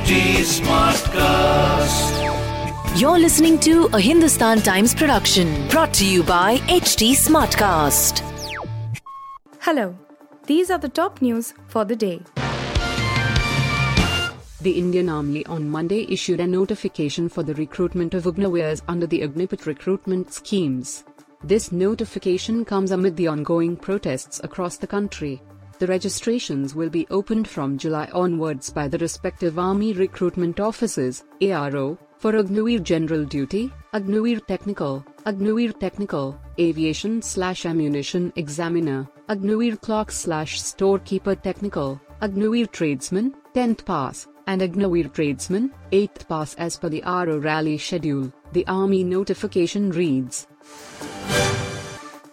HT Smartcast. You're listening to a Hindustan Times production brought to you by HT Smartcast. Hello, these are the top news for the day. The Indian Army on Monday issued a notification for the recruitment of Agniveers under the Agnipath recruitment schemes. This notification comes amid the ongoing protests across the country. The registrations will be opened from July onwards by the respective Army recruitment offices, ARO, for Agniveer General Duty, Agniveer Technical, Agniveer Technical, Aviation slash Ammunition Examiner, Agniveer Clock slash Storekeeper Technical, Agniveer Tradesman, 10th Pass, and Agniveer Tradesman, 8th Pass as per the ARO rally schedule. The Army notification reads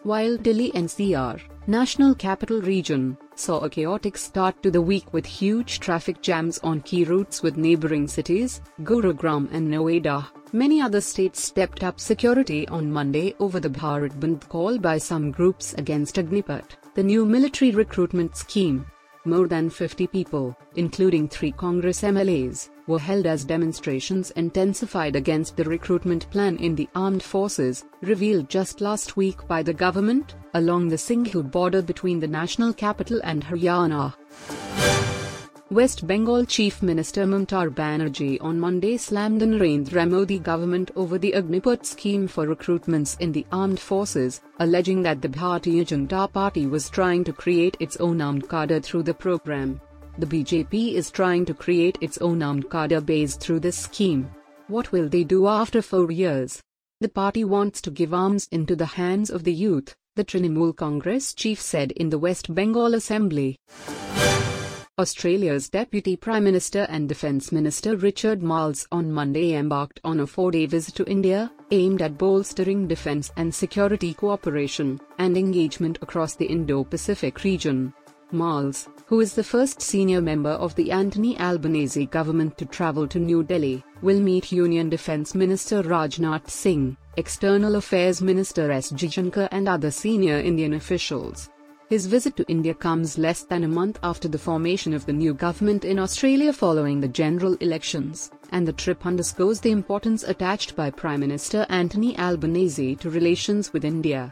while Delhi NCR, National Capital Region, saw a chaotic start to the week with huge traffic jams on key routes with neighboring cities, Gurugram and Noida. Many other states stepped up security on Monday over the Bharat Bandh call by some groups against Agnipath, the new military recruitment scheme. More than 50 people, including three Congress MLAs, were held as demonstrations intensified against the recruitment plan in the armed forces, revealed just last week by the government, along the Singhu border between the national capital and Haryana. West Bengal Chief Minister Mamata Banerjee on Monday slammed the Narendra Modi government over the Agnipath scheme for recruitments in the armed forces, alleging that the Bharatiya Janata Party was trying to create its own armed cadre through the program. The BJP is trying to create its own armed cadre base through this scheme. What will they do after four years? The party wants to give arms into the hands of the youth, the Trinamool Congress chief said in the West Bengal Assembly. Australia's Deputy Prime Minister and Defence Minister Richard Marles on Monday embarked on a four-day visit to India, aimed at bolstering defence and security cooperation and engagement across the Indo-Pacific region. Marles, who is the first senior member of the Anthony Albanese government to travel to New Delhi, will meet Union Defence Minister Rajnath Singh, External Affairs Minister S. Jaishankar and other senior Indian officials. His visit to India comes less than a month after the formation of the new government in Australia following the general elections, and the trip underscores the importance attached by Prime Minister Anthony Albanese to relations with India.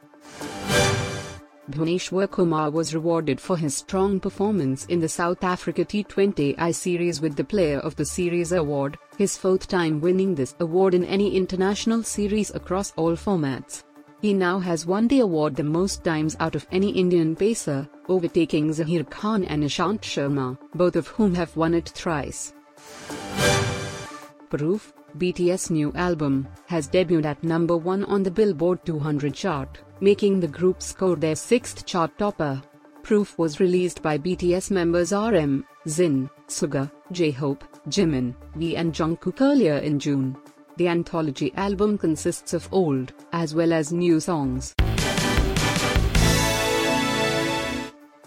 Bhuvneshwar Kumar was rewarded for his strong performance in the South Africa T20I series with the Player of the Series award, his fourth time winning this award in any international series across all formats. He now has won the award the most times out of any Indian pacer, overtaking Zaheer Khan and Ishant Sharma, both of whom have won it thrice. Proof, BTS' new album, has debuted at number 1 on the Billboard 200 chart, making the group score their sixth chart topper. Proof was released by BTS members RM, Jin, Suga, J-Hope, Jimin, V and Jungkook earlier in June. The anthology album consists of old, as well as new songs.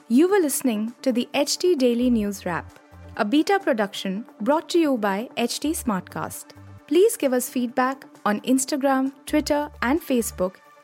You were listening to the HT Daily News Wrap, a beta production brought to you by HT Smartcast. Please give us feedback on Instagram, Twitter, and Facebook